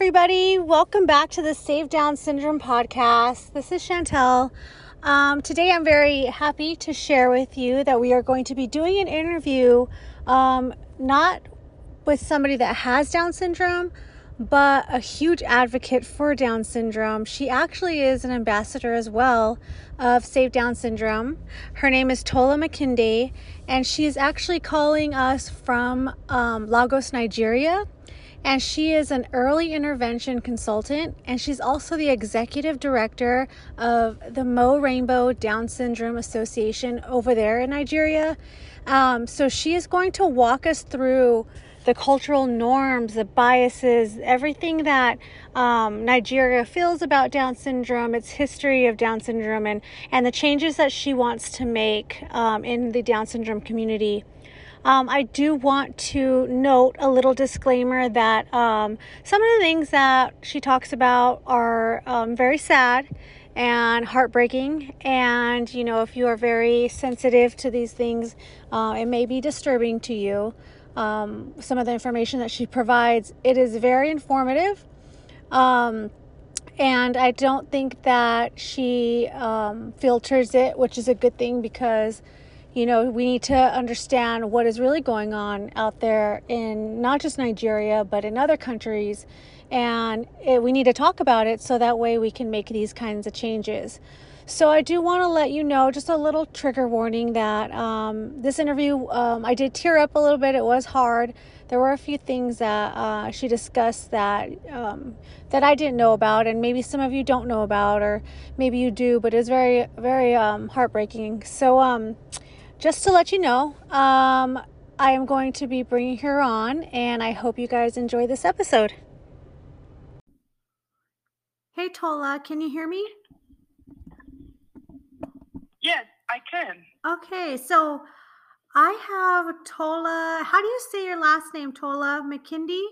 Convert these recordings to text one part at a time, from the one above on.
everybody. Welcome back to the Save Down Syndrome podcast. This is Chantel. Um, today, I'm very happy to share with you that we are going to be doing an interview, um, not with somebody that has Down syndrome, but a huge advocate for Down syndrome. She actually is an ambassador as well of Save Down Syndrome. Her name is Tola Makinde, and she is actually calling us from um, Lagos, Nigeria and she is an early intervention consultant and she's also the executive director of the Mo Rainbow Down Syndrome Association over there in Nigeria. Um, so she is going to walk us through the cultural norms, the biases, everything that um, Nigeria feels about Down syndrome, its history of Down syndrome, and, and the changes that she wants to make um, in the Down syndrome community. Um, I do want to note a little disclaimer that um, some of the things that she talks about are um, very sad and heartbreaking. And, you know, if you are very sensitive to these things, uh, it may be disturbing to you. Um, some of the information that she provides, it is very informative. Um, and I don't think that she um, filters it, which is a good thing because you know, we need to understand what is really going on out there in not just Nigeria, but in other countries. And it, we need to talk about it so that way we can make these kinds of changes. So, I do want to let you know just a little trigger warning that um, this interview, um, I did tear up a little bit. It was hard. There were a few things that uh, she discussed that um, that I didn't know about, and maybe some of you don't know about, or maybe you do. But it's very, very um, heartbreaking. So, um, just to let you know, um, I am going to be bringing her on, and I hope you guys enjoy this episode. Hey, Tola, can you hear me? Yes, I can. Okay, so I have Tola. How do you say your last name, Tola McKindy?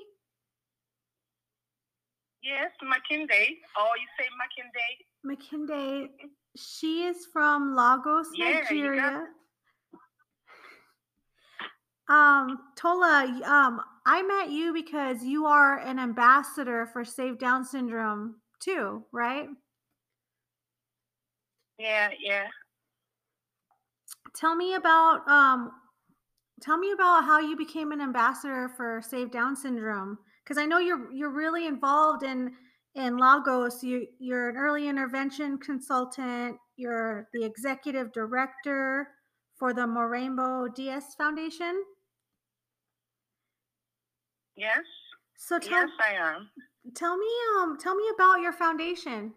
Yes, McKinday. Oh, you say McKinday? McKinday. She is from Lagos, yeah, Nigeria. Um, Tola, um, I met you because you are an ambassador for Save Down Syndrome too, right? Yeah, yeah. Tell me about um tell me about how you became an ambassador for Save Down Syndrome because I know you're you're really involved in in Lagos. You you're an early intervention consultant, you're the executive director for the Mo Rainbow DS Foundation. Yes. So tell, yes, I am. Tell me, um, tell me about your foundation.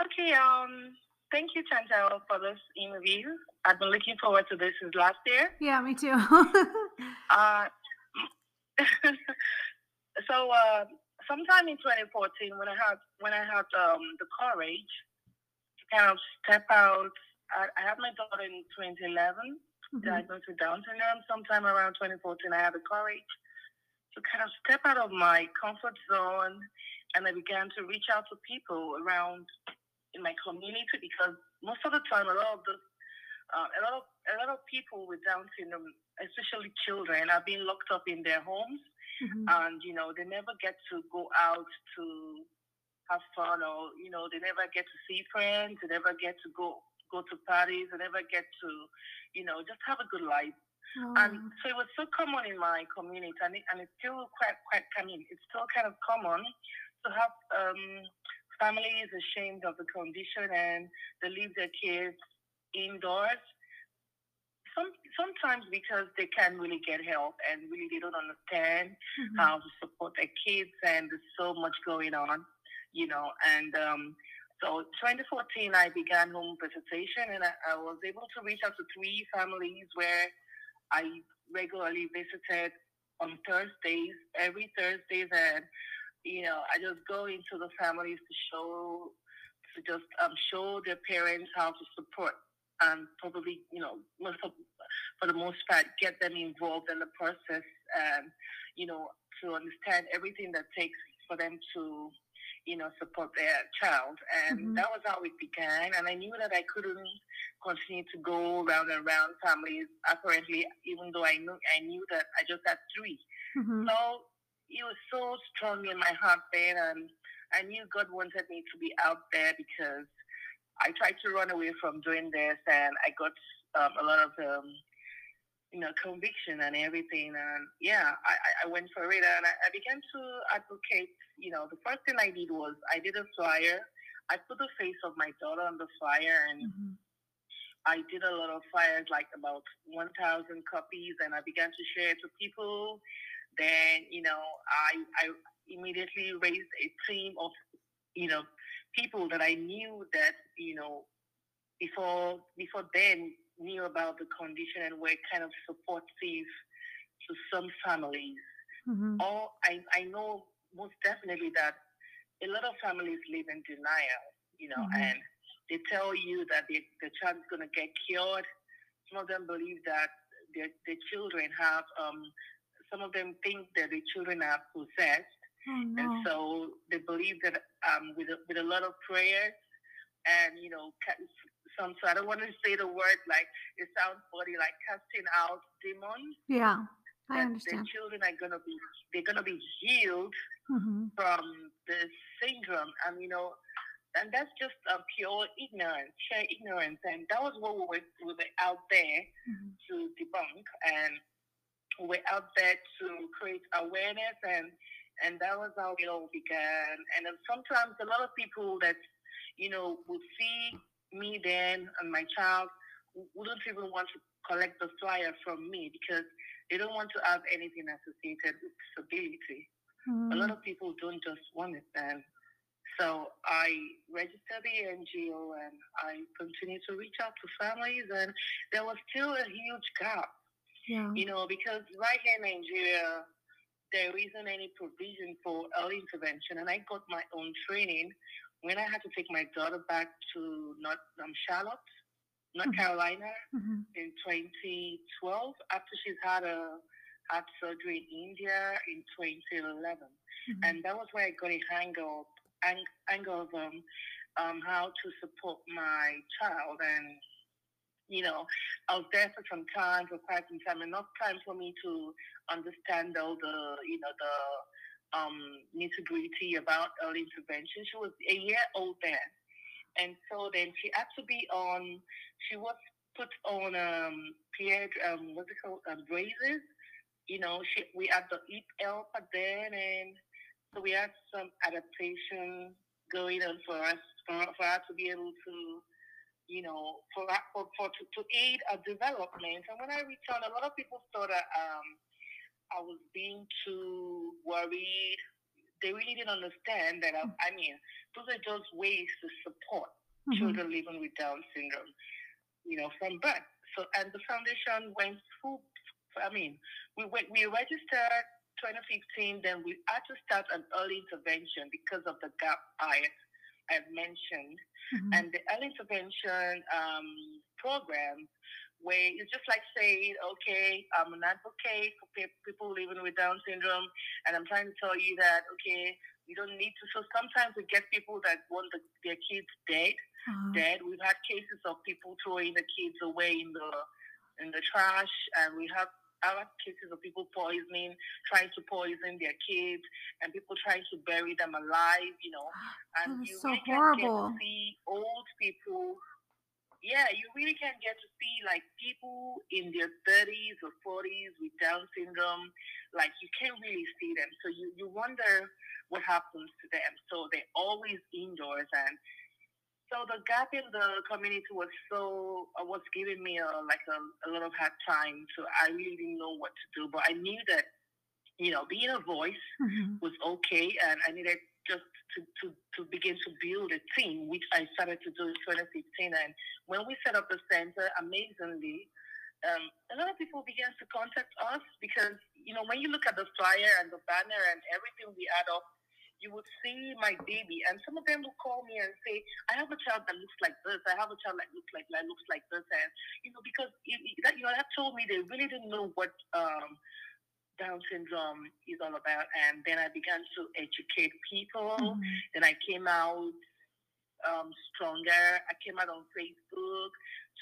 Okay. Um. Thank you, Chantel, for this interview. I've been looking forward to this since last year. Yeah, me too. uh, so uh, sometime in 2014, when I had when I had um, the courage to kind of step out, I, I had my daughter in 2011 mm-hmm. diagnosed with Down syndrome sometime around 2014. I had the courage to kind of step out of my comfort zone and I began to reach out to people around in my community because most of the time, a lot of the uh, a lot of a lot of people with Down syndrome, especially children, are being locked up in their homes, mm-hmm. and you know they never get to go out to have fun, or you know they never get to see friends, they never get to go go to parties, and never get to you know, just have a good life. Oh. And so it was so common in my community, and, it, and it's still quite, quite, I mean, it's still kind of common to have um, families ashamed of the condition and they leave their kids indoors. Some, sometimes because they can't really get help and really they don't understand mm-hmm. how to support their kids and there's so much going on, you know, and um, so 2014, I began home visitation, and I, I, was able to reach out to three families where I regularly visited on Thursdays, every Thursdays, and you know, I just go into the families to show, to just um, show their parents how to support and probably, you know, most of, for the most part, get them involved in the process and, you know, to understand everything that takes for them to you know, support their child. And mm-hmm. that was how it began. And I knew that I couldn't continue to go round and round families, apparently, even though I knew I knew that I just had 3 mm-hmm. So, it was so strong in my heart then, and I knew God wanted me to be out there because I tried to run away from doing this, and I got um, a lot of um, you know conviction and everything. And yeah, I, I went for it, and I, I began to advocate. You know, the first thing I did was I did a flyer. I put the face of my daughter on the flyer, and mm-hmm. I did a lot of flyers, like about 1,000 copies, and I began to share it to people. Then, you know, I, I immediately raised a team of, you know, people that I knew that, you know, before before then knew about the condition and were kind of supportive to some families. Mm-hmm. Or I, I know most definitely that a lot of families live in denial, you know, mm-hmm. and they tell you that the, the child is going to get cured. Some of them believe that their, their children have, um, some of them think that the children are possessed. Oh, no. And so they believe that um, with, a, with a lot of prayers and, you know, some, so I don't want to say the word like, it sounds funny, like casting out demons. Yeah. I understand. The children are gonna be they're gonna be healed mm-hmm. from the syndrome, and you know, and that's just a pure ignorance, sheer ignorance, and that was what we were, we were out there mm-hmm. to debunk, and we are out there to create awareness, and and that was how it all began. And sometimes a lot of people that you know would see me then and my child wouldn't even want to collect the flyer from me because they don't want to have anything associated with disability. Mm. A lot mm. of people don't just want it, then. so I registered the NGO and I continued to reach out to families, and there was still a huge gap. Yeah. You know, because right here in Nigeria, there isn't any provision for early intervention, and I got my own training when I had to take my daughter back to North um, Charlotte, North mm-hmm. Carolina, mm-hmm. in 2012 after she's had a heart surgery in India in 2011, mm-hmm. and that was where I got a hang of angle of um, um, how to support my child. And, you know, I was there for some time, for quite some time, enough time for me to understand all the, you know, the um, nitty gritty about early intervention. She was a year old then. And so then she had to be on, she was put on um, period, um, what's it called, um, braces. You know, she, we had the eat help then and so we had some adaptation going on for us, for, for us to be able to, you know, for for, for to, to aid our development. And when I returned, a lot of people thought that um, I was being too worried. They really didn't understand that. I, I mean, those are just ways to support mm-hmm. children living with Down syndrome, you know, from birth. So, and the foundation went through. I mean, we went, we registered 2015, then we had to start an early intervention because of the gap I have mentioned. Mm-hmm. And the early intervention um, program, where it's just like saying, okay, I'm an advocate for people living with Down syndrome, and I'm trying to tell you that, okay, you don't need to. So sometimes we get people that want the, their kids dead. Uh-huh. Dead. We've had cases of people throwing the kids away in the in the trash, and we have other cases of people poisoning, trying to poison their kids, and people trying to bury them alive, you know. And you so really horrible. get to see old people. Yeah, you really can get to see like people in their 30s or 40s with Down syndrome. Like you can't really see them, so you you wonder what happens to them. So they're always indoors and so the gap in the community was so uh, was giving me a, like a, a lot of hard time. So I really didn't know what to do. But I knew that you know being a voice mm-hmm. was okay, and I needed just to, to, to begin to build a team, which I started to do in 2015. And when we set up the center, amazingly, um, a lot of people began to contact us because, you know, when you look at the flyer and the banner and everything we add up, you would see my baby, and some of them will call me and say, "I have a child that looks like this. I have a child that looks like that looks like this," and you know, because it, that you know, that told me they really didn't know what um, Down syndrome is all about, and then I began to educate people. Mm-hmm. Then I came out um, stronger. I came out on Facebook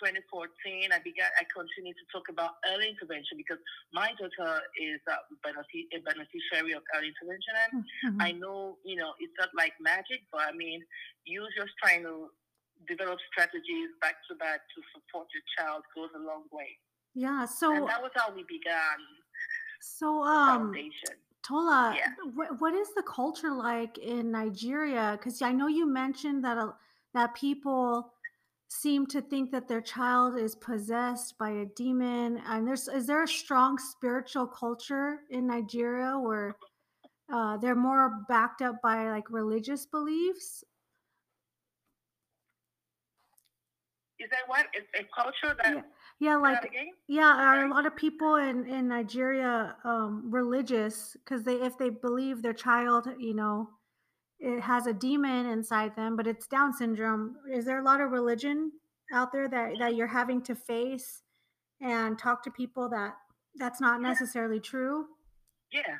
2014. I began, I continued to talk about early intervention because my daughter is a, benefic- a beneficiary of early intervention. And Mhm. I know, you know, it's not like magic, but I mean, you just trying to develop strategies back to back to support your child goes a long way. yeah. So and So that was how we began so um. Tola, Yeah. what, what is the culture like in Nigeria? Because I know you mentioned that a, that people seem to think that their child is possessed by a demon. And there's is there a strong spiritual culture in Nigeria where uh, they're more backed up by like religious beliefs? Is that what? It's a culture that. Yeah, yeah, like? Yeah, are a lot of people in in Nigeria um, religious? Because they, if they believe their child, you know, it has a demon inside them, but it's Down syndrome. Is there a lot of religion out there that that you're having to face and talk to people that that's not necessarily true? Yeah.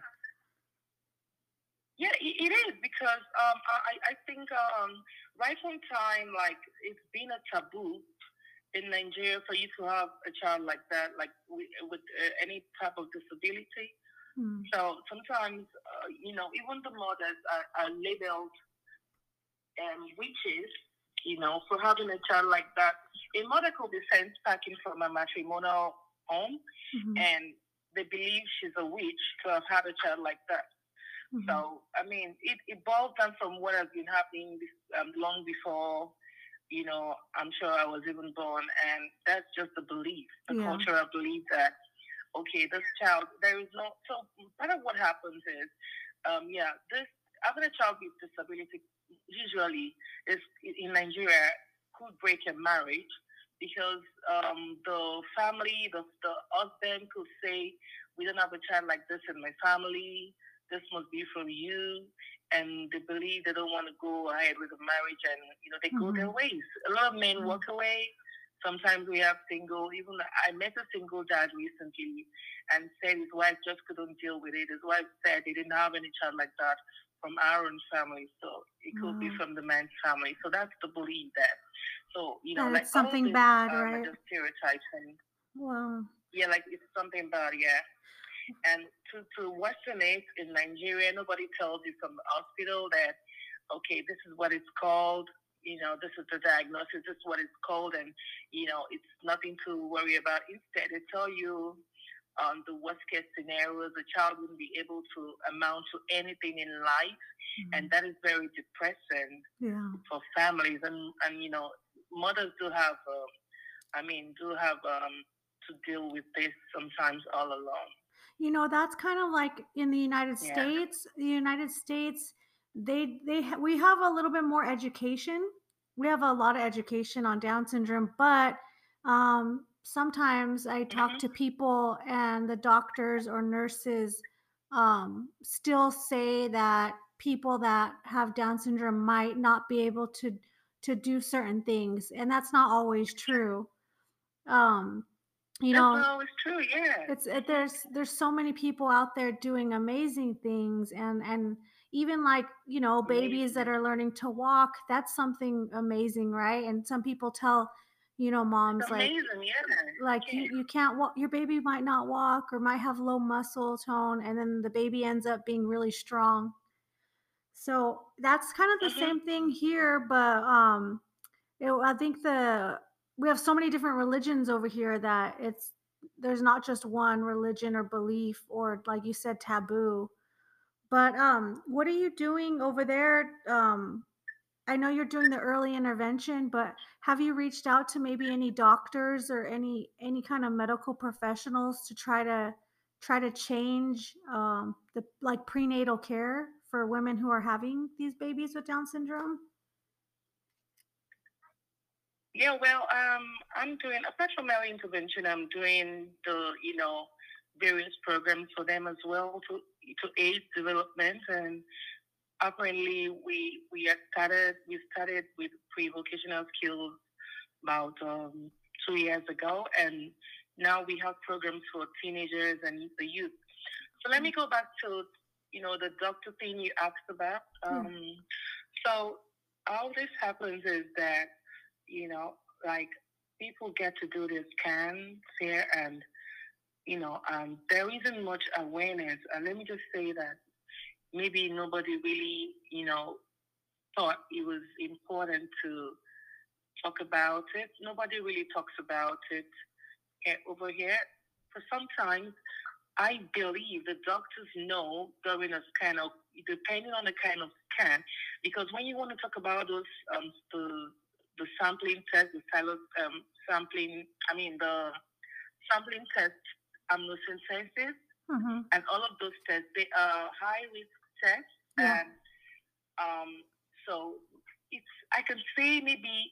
Yeah, it, it is because um, I, I think um, right from time, like it's been a taboo in Nigeria for you to have a child like that, like with, uh, any type of disability. Hmm. So sometimes, uh, you know, even the mothers are, are labeled um, witches, you know, for having a child like that. A mother could be sent packing from a matrimonial home, Mhm, and they believe she's a witch to have had a child like that. mhm. So, I mean, it, it boils down from what has been happening this, um, long before, you know, I'm sure I was even born. And that's just the belief, the Yeah. cultural belief that, okay, this child, there is no, so part of what happens is, um, yeah, this, having a child with disability usually is in Nigeria could break a marriage because um, the family, the, the husband could say, we don't have a child like this in my family this must be from you and they believe they don't want to go ahead with the marriage and you know they go their ways a lot of men Mhm. walk away sometimes we have single even i met a single dad recently and said his wife just couldn't deal with it his wife said they didn't have any child like that from our own family so it could be from the man's family so that's the belief there so you know That like something this, bad, um, right? just stereotypes and Wow. yeah, like it's something bad, yeah. And to, to Western it in Nigeria, nobody tells you from the hospital that, okay, this is what it's called, you know, this is the diagnosis, this is what it's called, and, you know, it's nothing to worry about. Instead, they tell you um, the worst case scenarios, the child wouldn't be able to amount to anything in life, and that is very depressing Yeah. for families and and you know mothers do have uh, i mean do have um to deal with this sometimes all alone You know, that's kind of like in the United Yeah. States. The United States, they they we have a little bit more education. We have a lot of education on Down syndrome, but um, sometimes I talk Mhm. to people and the doctors or nurses um, still say that people that have Down syndrome might not be able to to do certain things, and that's not always true. Um, you know, that's always true yeah it's it, there's there's so many people out there doing amazing things and and even like you know babies that are learning to walk that's something amazing right and some people tell you know moms it's like yeah like yeah. you, you can't walk your baby might not walk or might have low muscle tone and then the baby ends up being really strong so that's kind of the Mhm. same thing here but um it, i think the we have so many different religions over here that it's there's not just one religion or belief or like you said taboo but um what are you doing over there um I know you're doing the early intervention, but have you reached out to maybe any doctors or any any kind of medical professionals to try to try to change um, the like prenatal care for women who are having these babies with Down syndrome? Yeah well um i'm doing apart from early intervention. I'm doing the you know various programs for them as well to to aid development. And apparently we we had started we started with pre-vocational skills about um, two years ago. And now we have programs for teenagers and the youth. So let me go back to you know the doctor thing you asked about. Um, so all this happens is that, you know, like people get to do this scans here and, you know, um, there isn't much awareness. And let me just say that maybe nobody really, you know, thought it was important to talk about it. Nobody really talks about it over here. For sometimes, I believe the doctors know during a scan, of, depending on the kind of scan, because when you want to talk about those um, the the sampling test, the silo, um, sampling, I mean the sampling test amniocentesis, mm-hmm. and all of those tests, they are high risk tests, yeah. and um, so it's I can say maybe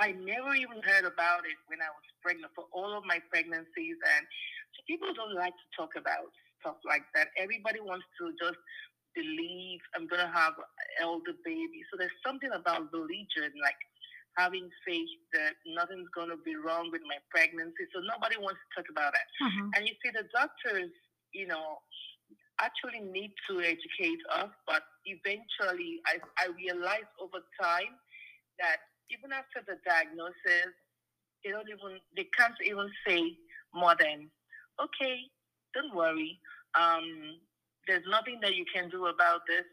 I never even heard about it when I was pregnant for all of my pregnancies. And so people don't like to talk about stuff like that. Everybody wants to just believe I'm going to have an elder baby. So there's something about religion, like having faith that nothing's going to be wrong with my pregnancy. So nobody wants to talk about that. Mm-hmm. And you see, the doctors, you know, actually need to educate us, but eventually I, I realized over time that even after the diagnosis, they don't even they can't even say more than, okay, don't worry. Um, there's nothing that you can do about this.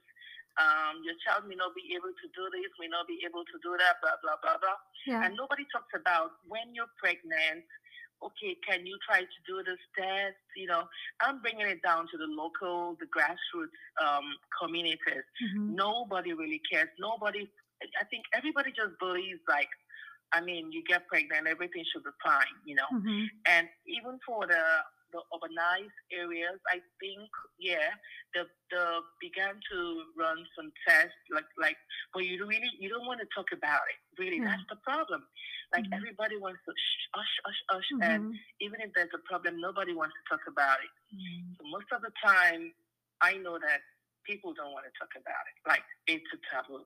Um, your child may not be able to do this, may not be able to do that, blah blah blah blah. Yeah. And nobody talks about when you're pregnant. Okay, can you try to do this test? You know, I'm bringing it down to the local, the grassroots um, communities. Mm-hmm. Nobody really cares. Nobody I think everybody just believes like, I mean, you get pregnant, everything should be fine, you know. Mm-hmm. And even for the the urbanized areas, I think, yeah, the the began to run some tests, like like, but you really you don't want to talk about it. Really, yeah. that's the problem. Like mm-hmm. everybody wants to hush, hush, hush, mm-hmm. and even if there's a problem, nobody wants to talk about it. Mm-hmm. So most of the time, I know that people don't want to talk about it. Like it's a taboo.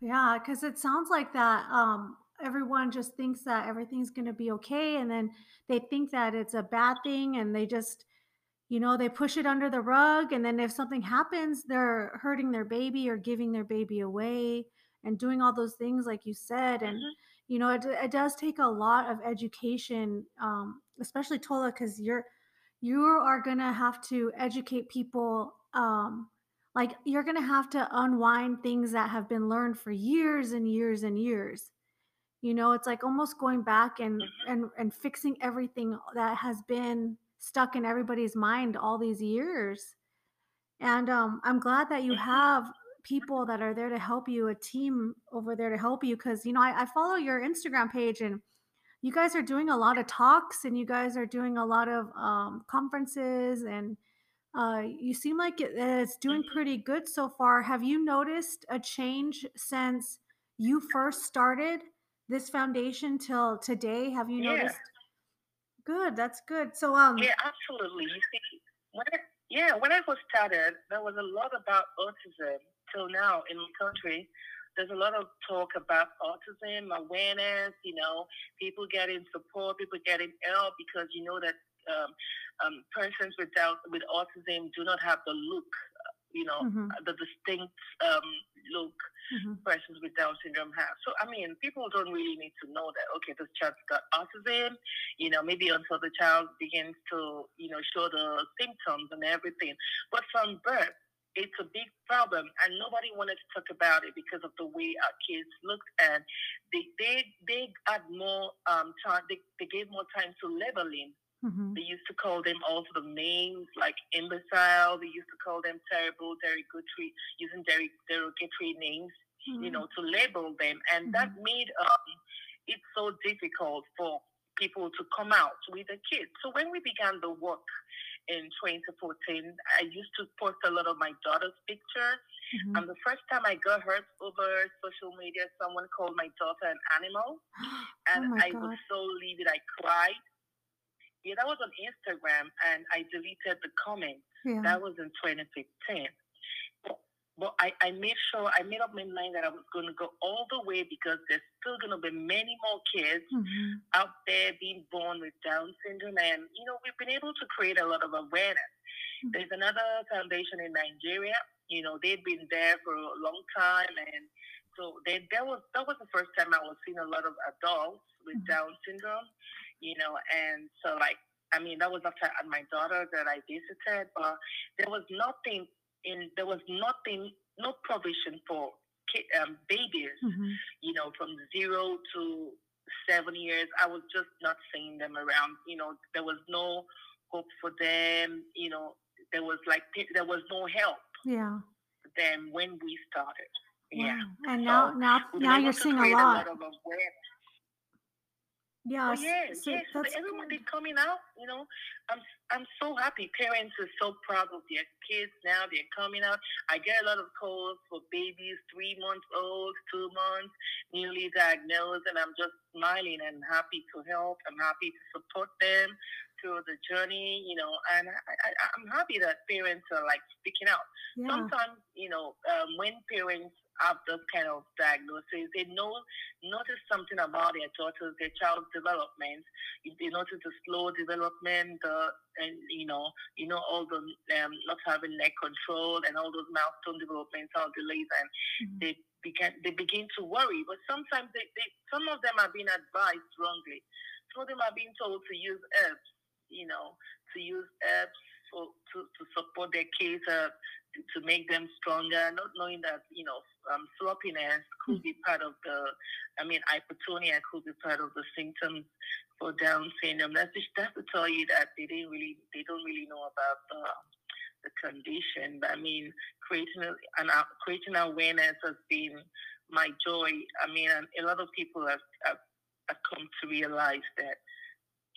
Yeah, because it sounds like that. Um, everyone just thinks that everything's going to be okay, and then they think that it's a bad thing, and they just, you know, they push it under the rug. And then if something happens, they're hurting their baby or giving their baby away and doing all those things, like you said. And mm-hmm. you know, it, it does take a lot of education, um, especially Tola, because you're you are going to have to educate people um, like you're going to have to unwind things that have been learned for years and years and years you know it's like almost going back and mm-hmm. and and fixing everything that has been stuck in everybody's mind all these years and um, i'm glad that you mm-hmm. have people that are there to help you a team over there to help you because you know I, I follow your instagram page and you guys are doing a lot of talks and you guys are doing a lot of um, conferences and uh, you seem like it's doing mm-hmm. pretty good so far. Have you noticed a change since you first started this foundation till today? Have you yeah. noticed? Good, that's good. So, um, yeah, absolutely. You see, when I, yeah, when I first started, there was a lot about autism. Till now, in the country, there's a lot of talk about autism awareness. You know, people getting support, people getting help because you know that um, um, persons without with autism do not have the look, you know, mm-hmm. the distinct um, look mm-hmm. persons with Down syndrome have. So, I mean, people don't really need to know that, okay, this child's got autism, you know, maybe until the child begins to, you know, show the symptoms and everything. But from birth, it's a big problem and nobody wanted to talk about it because of the way our kids looked and they they they had more um time they, they gave more time to labeling Mm-hmm. They used to call them all the names like imbecile. They used to call them terrible, derogatory, using derogatory names, mm-hmm. you know, to label them. And mm-hmm. that made um, it so difficult for people to come out with the kids. So when we began the work in 2014, I used to post a lot of my daughter's pictures. Mm-hmm. And the first time I got hurt over social media, someone called my daughter an animal. And oh I God. was so livid. I cried. Yeah, that was on Instagram, and I deleted the comment. Yeah. That was in 2015. But, but I, I made sure, I made up my mind that I was going to go all the way because there's still going to be many more kids mm-hmm. out there being born with Down syndrome. And, you know, we've been able to create a lot of awareness. Mm-hmm. There's another foundation in Nigeria. You know, they've been there for a long time and so they, that was that was the first time I was seeing a lot of adults with mm-hmm. Down syndrome, you know, and so like I mean that was after my daughter that I visited, but there was nothing in there was nothing no provision for kid, um, babies, mm-hmm. you know, from zero to seven years. I was just not seeing them around. You know, there was no hope for them. You know, there was like there was no help. Yeah. Them when we started. Yeah. And now, so now, now you're seeing a lot. A lot yeah. Oh, yes, so yes. So everyone is coming out. You know, I'm I'm so happy. Parents are so proud of their kids now. They're coming out. I get a lot of calls for babies, three months old, two months, newly diagnosed, and I'm just smiling and happy to help. I'm happy to support them through the journey. You know, and I, I, I'm happy that parents are like speaking out. Yeah. Sometimes, you know, um, when parents have those kind of diagnoses. They know notice something about their daughters, their child's development. They notice the slow development, the and you know, you know all the um, not having neck control and all those milestone developmental delays, and mm-hmm. they begin they begin to worry. But sometimes they, they some of them are being advised wrongly. Some of them are being told to use herbs, you know, to use herbs for to, to support their kids. Uh, to make them stronger, not knowing that, you know, um, sloppiness could be part of the, I mean, hypotonia could be part of the symptoms for Down syndrome. That's just that's to tell you that they didn't really, they don't really know about the, the condition. But I mean, creating an creating awareness has been my joy. I mean, a lot of people have, have, have come to realize that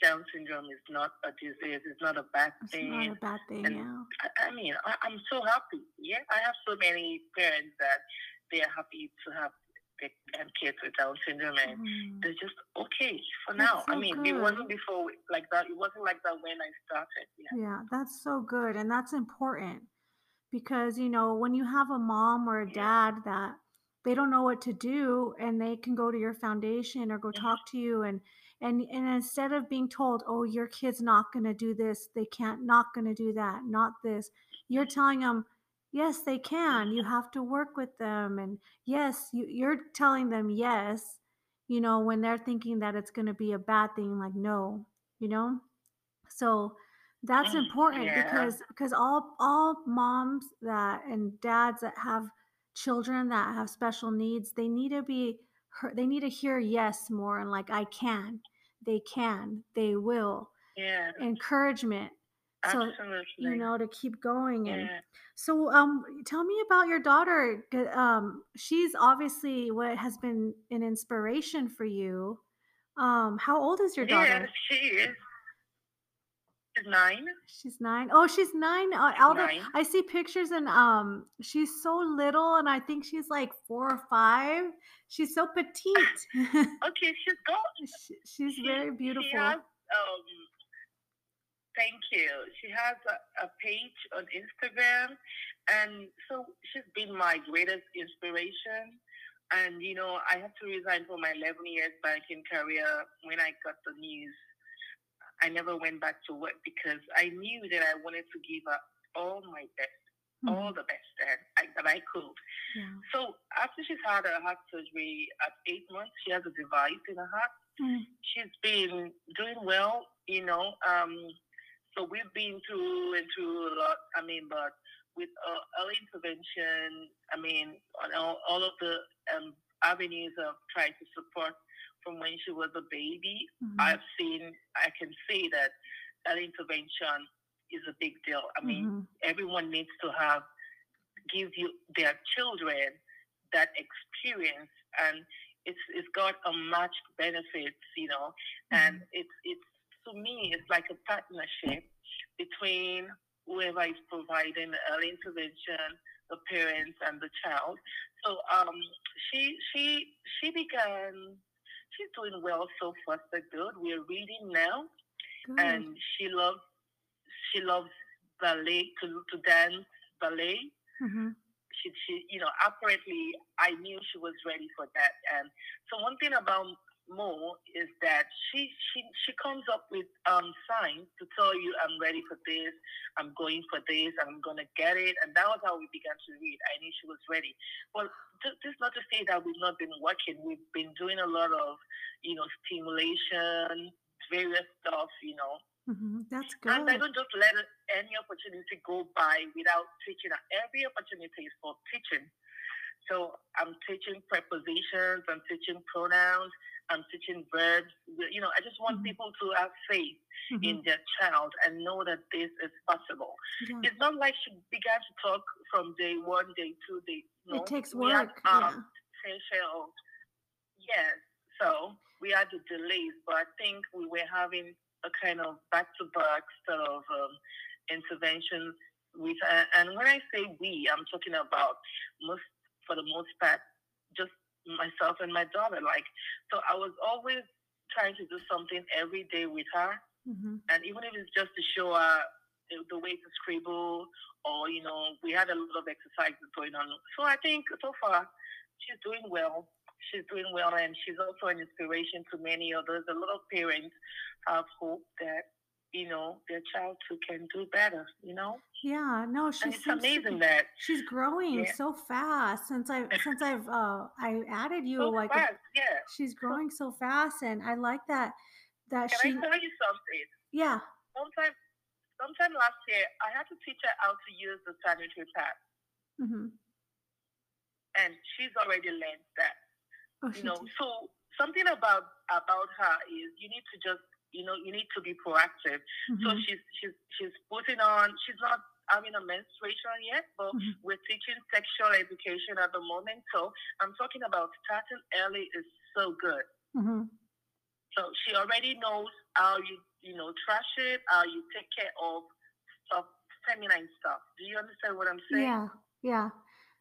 down syndrome is not a disease. It's not a bad it's thing. It's not a bad thing. And yeah. I, I mean, I, am so happy. Yeah, I have so many parents that they are happy to have their kids with Down syndrome, and mm. they're just okay for that's now. So I mean, good. it wasn't before like that. It wasn't like that when I started. Yeah. yeah, that's so good, and that's important because you know when you have a mom or a dad that they don't know what to do and they can go to your foundation or go mm-hmm. talk to you and and and instead of being told oh your kid's not going to do this they can't not going to do that not this you're telling them yes they can you have to work with them and yes you, you're telling them yes you know when they're thinking that it's going to be a bad thing like no you know so that's mm, important yeah. because because all all moms that and dads that have children that have special needs they need to be they need to hear yes more and like I can, they can, they will. Yeah. Encouragement. Absolutely. So you know to keep going and so um tell me about your daughter um she's obviously what has been an inspiration for you um how old is your daughter yeah, she is She's nine. She's nine. Oh, she's nine. Uh, Alda, nine. I see pictures and um, she's so little, and I think she's like four or five. She's so petite. okay, she's got. She, she's she, very beautiful. She has, um, thank you. She has a, a page on Instagram, and so she's been my greatest inspiration. And you know, I had to resign from my 11 years banking career when I got the news I never went back to work because I knew that I wanted to give her all my best, mm-hmm. all the best that I, that I could. Yeah. So after she's had her heart surgery at eight months, she has a device in her heart. Mm-hmm. She's been doing well, you know. Um, so we've been through and through a lot. I mean, but with uh, early intervention, I mean, on all, all of the um, avenues of trying to support from when she was a baby, mm-hmm. I've seen, I can see that that intervention is a big deal. I mean, mm-hmm. everyone needs to have, give you their children that experience and it's it's got a much benefits, you know, mm-hmm. and it's it's to me it's like a partnership between whoever is providing the early intervention, the parents and the child. So um, she she she began she's doing well so far, so good. We're reading now, good. and she loves she loves ballet to to dance ballet. Mm-hmm. She, she, you know, apparently I knew she was ready for that. And so one thing about Mo is that she she she comes up with um signs to tell you I'm ready for this, I'm going for this, I'm gonna get it, and that was how we began to read. I knew she was ready. Well, th- this is not to say that we've not been working. We've been doing a lot of you know stimulation, various stuff, you know. Mm-hmm. That's good. And I don't just let any opportunity go by without teaching. Every opportunity is for teaching. So I'm teaching prepositions, I'm teaching pronouns, I'm teaching verbs. You know, I just want mm-hmm. people to have faith mm-hmm. in their child and know that this is possible. Yeah. It's not like she began to talk from day one, day two, day. No, it takes work. Had, um, yeah. Yes. So we had the delays, but I think we were having a kind of back-to-back sort of um, intervention with, uh, and when I say we, I'm talking about most, for the most part, just myself and my daughter. Like, so I was always trying to do something every day with her. Mm-hmm. And even if it's just to show her the way to scribble, or, you know, we had a lot of exercises going on. So I think so far she's doing well. She's doing well, and she's also an inspiration to many others. A lot of parents have hope that you know their child too can do better you know? Yeah no she's it's amazing that she's growing yeah. so fast since i've since i've uh i added you so like fast, yeah. she's growing so fast and i like that that can she i tell you something? Yeah. Sometime sometime last year i had to teach her how to use the sanitary pad. Mm-hmm. and she's already learned that oh, you know? did. so something about about her is you need to just you know, you need to be proactive. Mm-hmm. So she's she's she's putting on. She's not having a menstruation yet, but mm-hmm. we're teaching sexual education at the moment. So I'm talking about starting early is so good. Mm-hmm. So she already knows how you you know trash it, how you take care of stuff, feminine stuff. Do you understand what I'm saying? Yeah, yeah.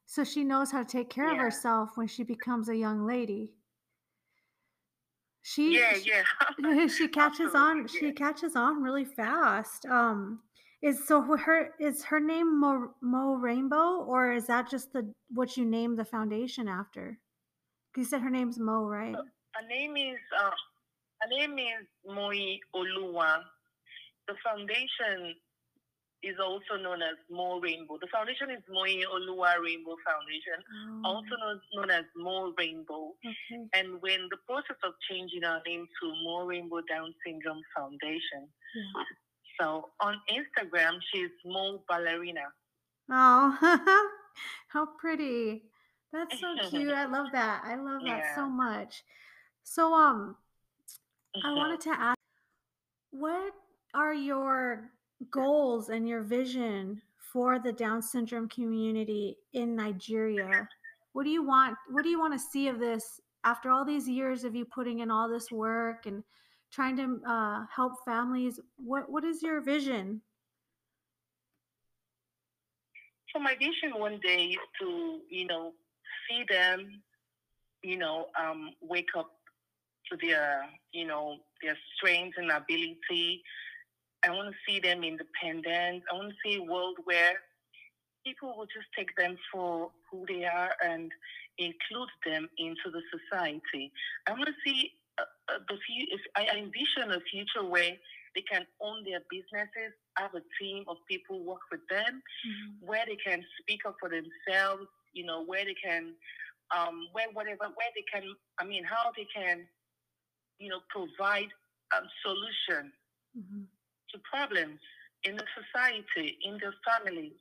So she knows how to take care yeah. of herself when she becomes a young lady she yeah yeah. she catches on she catches on really fast um is so her is her name mo, mo rainbow or is that just the what you named the foundation after? You said her name's mo right? uh, her name is uh her name is moi oluwa. The foundation is also known as Mo Rainbow. The foundation is Moi Oluwa Rainbow Foundation, oh. also known, known as Mo Rainbow. Okay. And we're the process of changing our name to Mo Rainbow Down Syndrome Foundation. Yeah. So on Instagram, she's Mo Ballerina. Oh, how pretty. That's so cute. I love that. I love that yeah. so much. So, um, I mm-hmm. wanted to ask, what are your goals and your vision for the Down syndrome community in Nigeria? What do you want? What do you want to see of this after all these years of you putting in all this work and trying to uh, help families? What What is your vision? So my vision one day is to, you know, see them, you know, um, wake up to their, you know, their strength and ability I want to see them independent. I want to see a world where people will just take them for who they are and include them into the society. I want to see uh, uh, the future. I envision a future where they can own their businesses, have a team of people work with them, mm-hmm. where they can speak up for themselves. You know, where they can, um, where whatever, where they can. I mean, how they can, you know, provide a solution. Mm-hmm to problems in the society, in their families,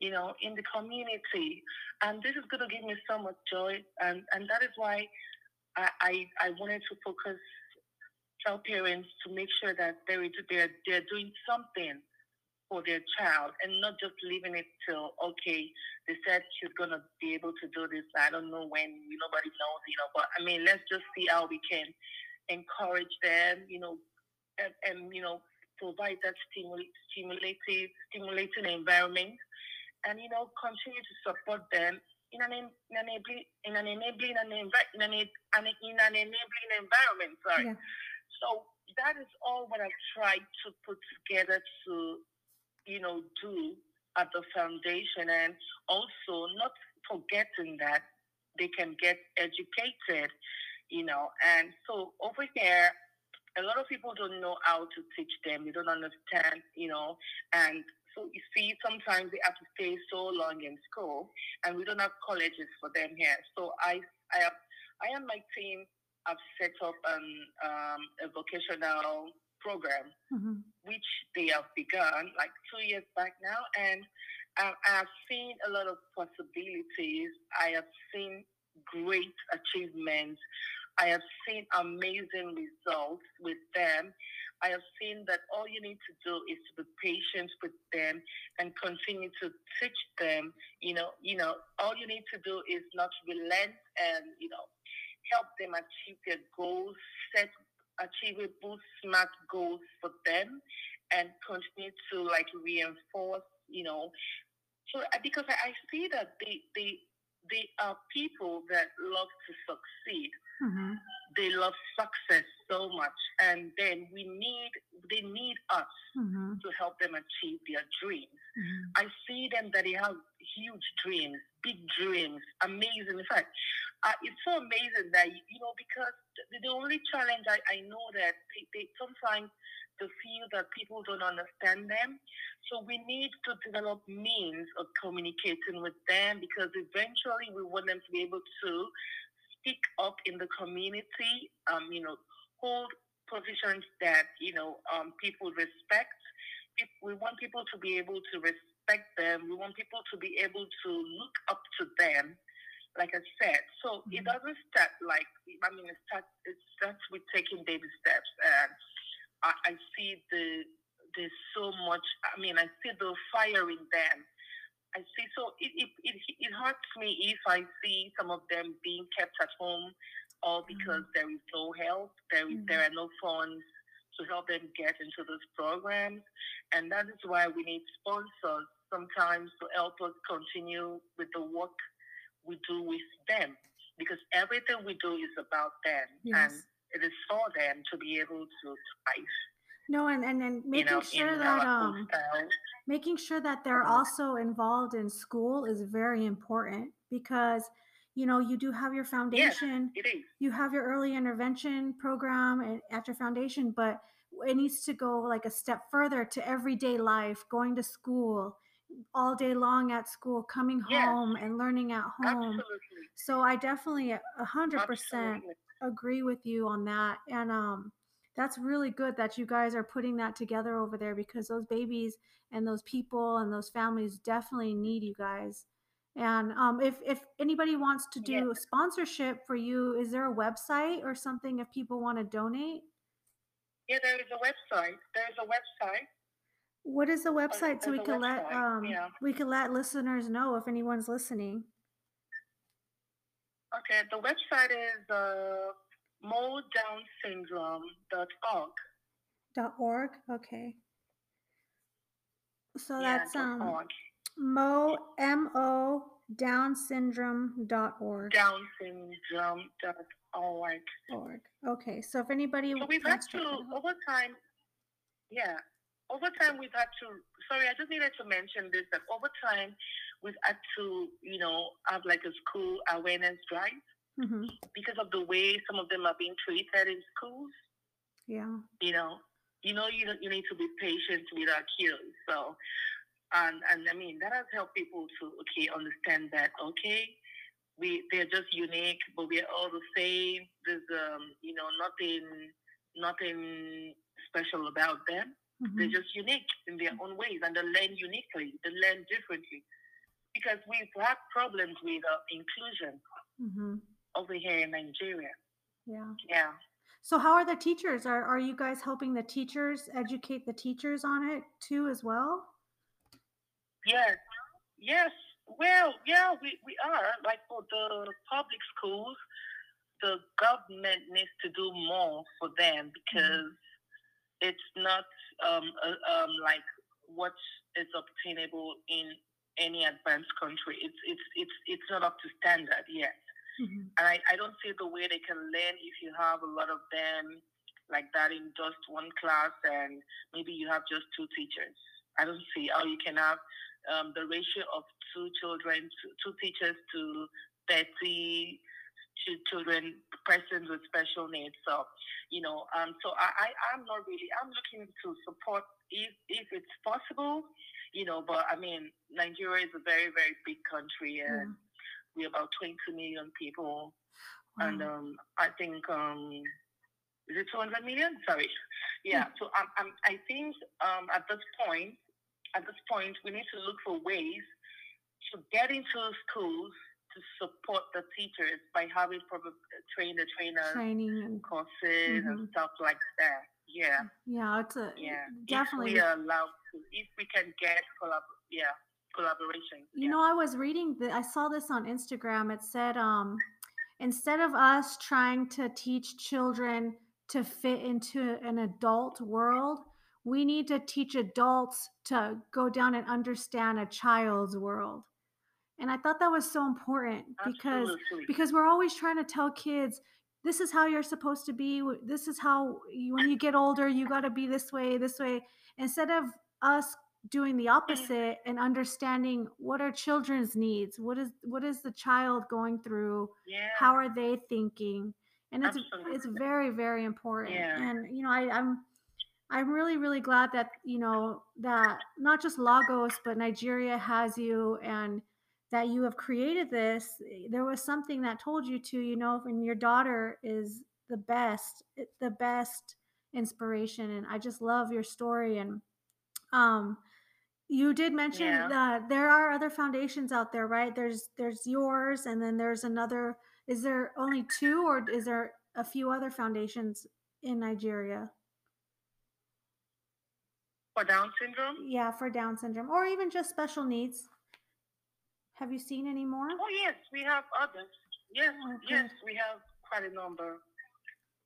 you know, in the community. And this is going to give me so much joy. And, and that is why I, I, I wanted to focus, tell parents to make sure that they're, they're, they're doing something for their child and not just leaving it till, okay, they said she's going to be able to do this. I don't know when, nobody knows, you know, but I mean, let's just see how we can encourage them, you know, and, and you know, provide that stimul- stimulative, stimulating environment, and you know continue to support them in an in an enabling in an enabling an envi- in an, in an enabling environment. Sorry. Yeah. So that is all what I've tried to put together to, you know, do at the foundation, and also not forgetting that they can get educated you know. And so over here, a lot of people don't know how to teach them. They don't understand, you know, and so you see, sometimes they have to stay so long in school, and we don't have colleges for them here. So I, I have, I and my team have set up an, um, a vocational program, mm-hmm. which they have begun like two years back now, and I, I have seen a lot of possibilities. I have seen great achievements. I have seen amazing results with them. I have seen that all you need to do is to be patient with them and continue to teach them. You know, you know, all you need to do is not relent and you know help them achieve their goals, set achievable smart goals for them, and continue to like reinforce. You know, so uh, because I see that they they they are people that love to succeed. Mm-hmm. They love success so much, and then we need they need us mm-hmm. to help them achieve their dreams. Mm-hmm. I see them that they have huge dreams, big dreams, amazing. In fact, uh, it's so amazing that you know because the, the only challenge I, I know that they, they sometimes to feel that people don't understand them. So we need to develop means of communicating with them because eventually we want them to be able to speak up in the community, um, you know, hold positions that, you know, um, people respect. We want people to be able to respect them. We want people to be able to look up to them like I said. So mm-hmm. it doesn't start like I mean it starts it starts with taking baby steps and I, I see the there's so much. I mean, I see the fire in them. I see. So it, it, it, it hurts me if I see some of them being kept at home, all because mm-hmm. there is no help. There is, mm-hmm. there are no funds to help them get into those programs, and that is why we need sponsors sometimes to help us continue with the work we do with them, because everything we do is about them, yes. and it is for them to be able to thrive. No, and and, and making you know, sure that um making sure that they're also involved in school is very important because you know you do have your foundation yes, you have your early intervention program at your foundation but it needs to go like a step further to everyday life going to school all day long at school coming yes. home and learning at home Absolutely. so i definitely a hundred percent agree with you on that. And um, that's really good that you guys are putting that together over there because those babies and those people and those families definitely need you guys. And um, if if anybody wants to do yes. sponsorship for you, is there a website or something if people want to donate? Yeah, there is a website. There is a website. What is the website so we can let um, yeah. we can let listeners know if anyone's listening? Okay, the website is uh, modownsyndrome.org. Dot org. Okay. So yeah, that's um org. mo m o down syndrome dot org. Down syndrome dot org. Org. Okay. So if anybody so we've had to over time, yeah, over time we've had to. Sorry, I just needed to mention this that over time we've had to, you know, have like a school awareness drive mm-hmm. because of the way some of them are being treated in schools. Yeah. You know, you know, you you need to be patient with our kids. So, and and I mean that has helped people to okay understand that okay, we they're just unique, but we're all the same. There's um you know nothing nothing special about them. Mm-hmm. They're just unique in their own ways, and they learn uniquely. They learn differently because we've had problems with uh, inclusion mm-hmm. Over here in Nigeria. Yeah. Yeah. So how are the teachers? Are are you guys helping the teachers educate the teachers on it too as well? Yes. Yes. Well, yeah, we, we are. Like for the public schools, the government needs to do more for them because mm-hmm. it's not um, uh, um, like what is obtainable in any advanced country. It's it's it's it's not up to standard yet. Mm-hmm. And I, I don't see the way they can learn if you have a lot of them like that in just one class and maybe you have just two teachers. I don't see how you can have um, the ratio of two children, two, two teachers to 30 to children, persons with special needs. So, you know, um, so I, I I'm not really I'm looking to support if if it's possible, you know. But I mean, Nigeria is a very very big country, and yeah. We're about 20 million people, wow. and um, I think um, is it 200 million? Sorry, yeah. So I'm, I'm I think um, at this point, at this point, we need to look for ways to get into schools to support the teachers by having probably train the trainers, training courses mm-hmm. and stuff like that. Yeah. Yeah, it's a yeah. Definitely. If we are allowed to, if we can get collab, yeah, collaboration. You yeah. know, I was reading that I saw this on Instagram. It said, um, instead of us trying to teach children to fit into an adult world, we need to teach adults to go down and understand a child's world and i thought that was so important because Absolutely. because we're always trying to tell kids this is how you're supposed to be this is how you, when you get older you got to be this way this way instead of us doing the mm. opposite and understanding what are children's needs what is what is the child going through yeah. how are they thinking and it's Absolutely. it's very very important yeah. and you know I, i'm i'm really really glad that you know that not just lagos but nigeria has you and that you have created this eh, there was something that told you to you know and your daughter is the best eh, the best inspiration and i just love your story and um you did mention Yeah. that there are other foundations out there right there's there's yours and then there's another is there only two or is there a few other foundations in nigeria For Down syndrome? yeah for down syndrome or even just special needs have you seen any more? Oh yes, we have others. Yes, Oh, yes, we have quite a number.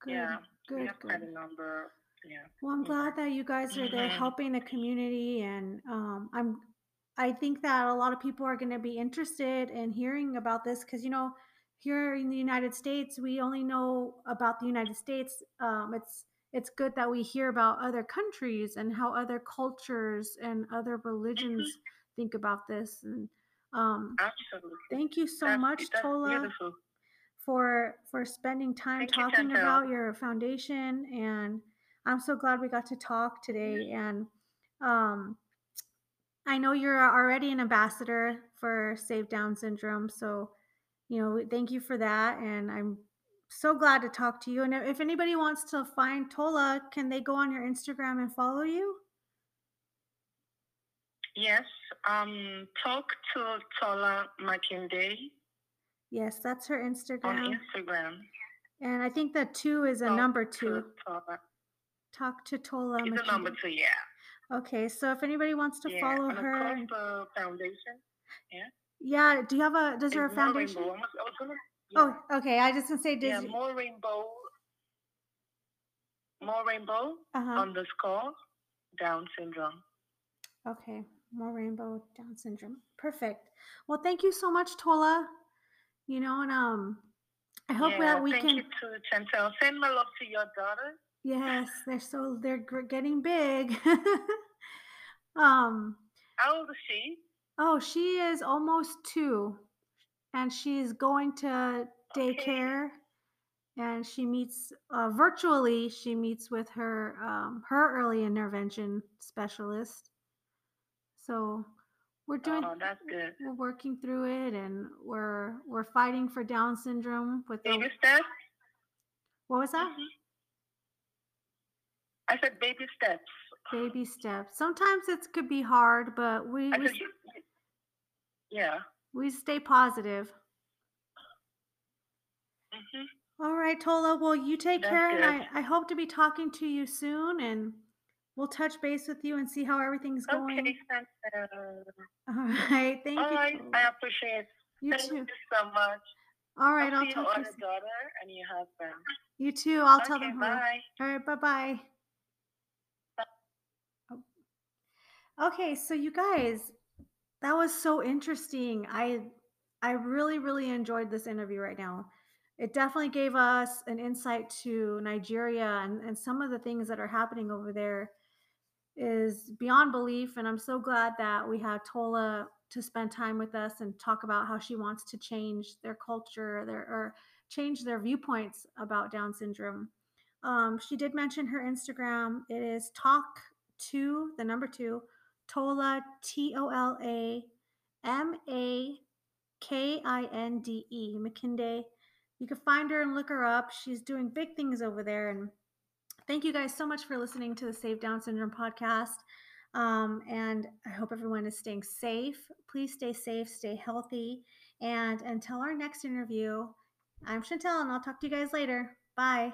Good, yeah, we good, have quite a number. Yeah. Well, I'm glad that you guys are there Mhm. helping the community, and um, I'm. I think that a lot of people are going to be interested in hearing about this because you know, here in the United States, we only know about the United States. Um, it's it's good that we hear about other countries and how other cultures and other religions think about this. And um, Absolutely. thank you so That's- much, that's Tola. Beautiful. for for spending time Thank talking Chantel. about your foundation and i'm so glad we got to talk today and um i know you're already an ambassador for save down syndrome so you know thank you for that and i'm so glad to talk to you and if anybody wants to find tola can they go on your instagram and follow you Yes. Um, talk to Tola Makinde yes that's her on instagram Instagram. and i think the two is a Talk number to two Tola. Talk to tola It's a number two, yeah. Okay, so if anybody wants to yeah. follow her, across the foundation. yeah, Yeah. do you have a? Does her a more foundation? Rainbow. I was, I was gonna, yeah. Oh, okay. I just gonna say, yeah, Mo Rainbow. Mo Rainbow uh huh. underscore Down syndrome. Okay, Mo Rainbow Down syndrome. Perfect. Well, thank you so much, Tola. You know, and um, I hope yeah, that we thank can. you to Chantel. Send my love to your daughter. Yes, they're so they're getting big. um. How old is she? Oh, she is almost two, and she's going to Okay. daycare, and she meets uh, virtually. She meets with her um, her early intervention specialist. So we're doing Oh, that's good. we're working through it, and we're we're fighting for Down syndrome with the, steps. what was that? Mhm. I said baby steps. Baby steps. Sometimes it could be hard, but we we, said, you- yeah. we stay positive. hmm All right, Tola. Well, you take That's care, and. I, I hope to be talking to you soon, and we'll touch base with you and see how everything's going. Okay, Chantel. All right, thank All you. right, I appreciate. You Thank too. you so much. All right, I'll I'll talk to you. daughter and your husband. You too. I'll tell them bye. All right, bye bye. Okay, so you guys, that was so interesting. I I really really enjoyed this interview right now. It definitely gave us an insight to Nigeria and, and some of the things that are happening over there is beyond belief. And I'm so glad that we had Tola to spend time with us and talk about how she wants to change their culture, their or change their viewpoints about Down syndrome. Um, she did mention her Instagram. It is talk to the number two Tola T O L A M A K I N D E Makinde. You can find her and look her up. She's doing big things over there. And thank you guys so much for listening to the Save Down Syndrome podcast. Um, and I hope everyone is staying safe. Please stay safe, stay healthy. And until our next interview, I'm Chantel, and I'll talk to you guys later. Bye.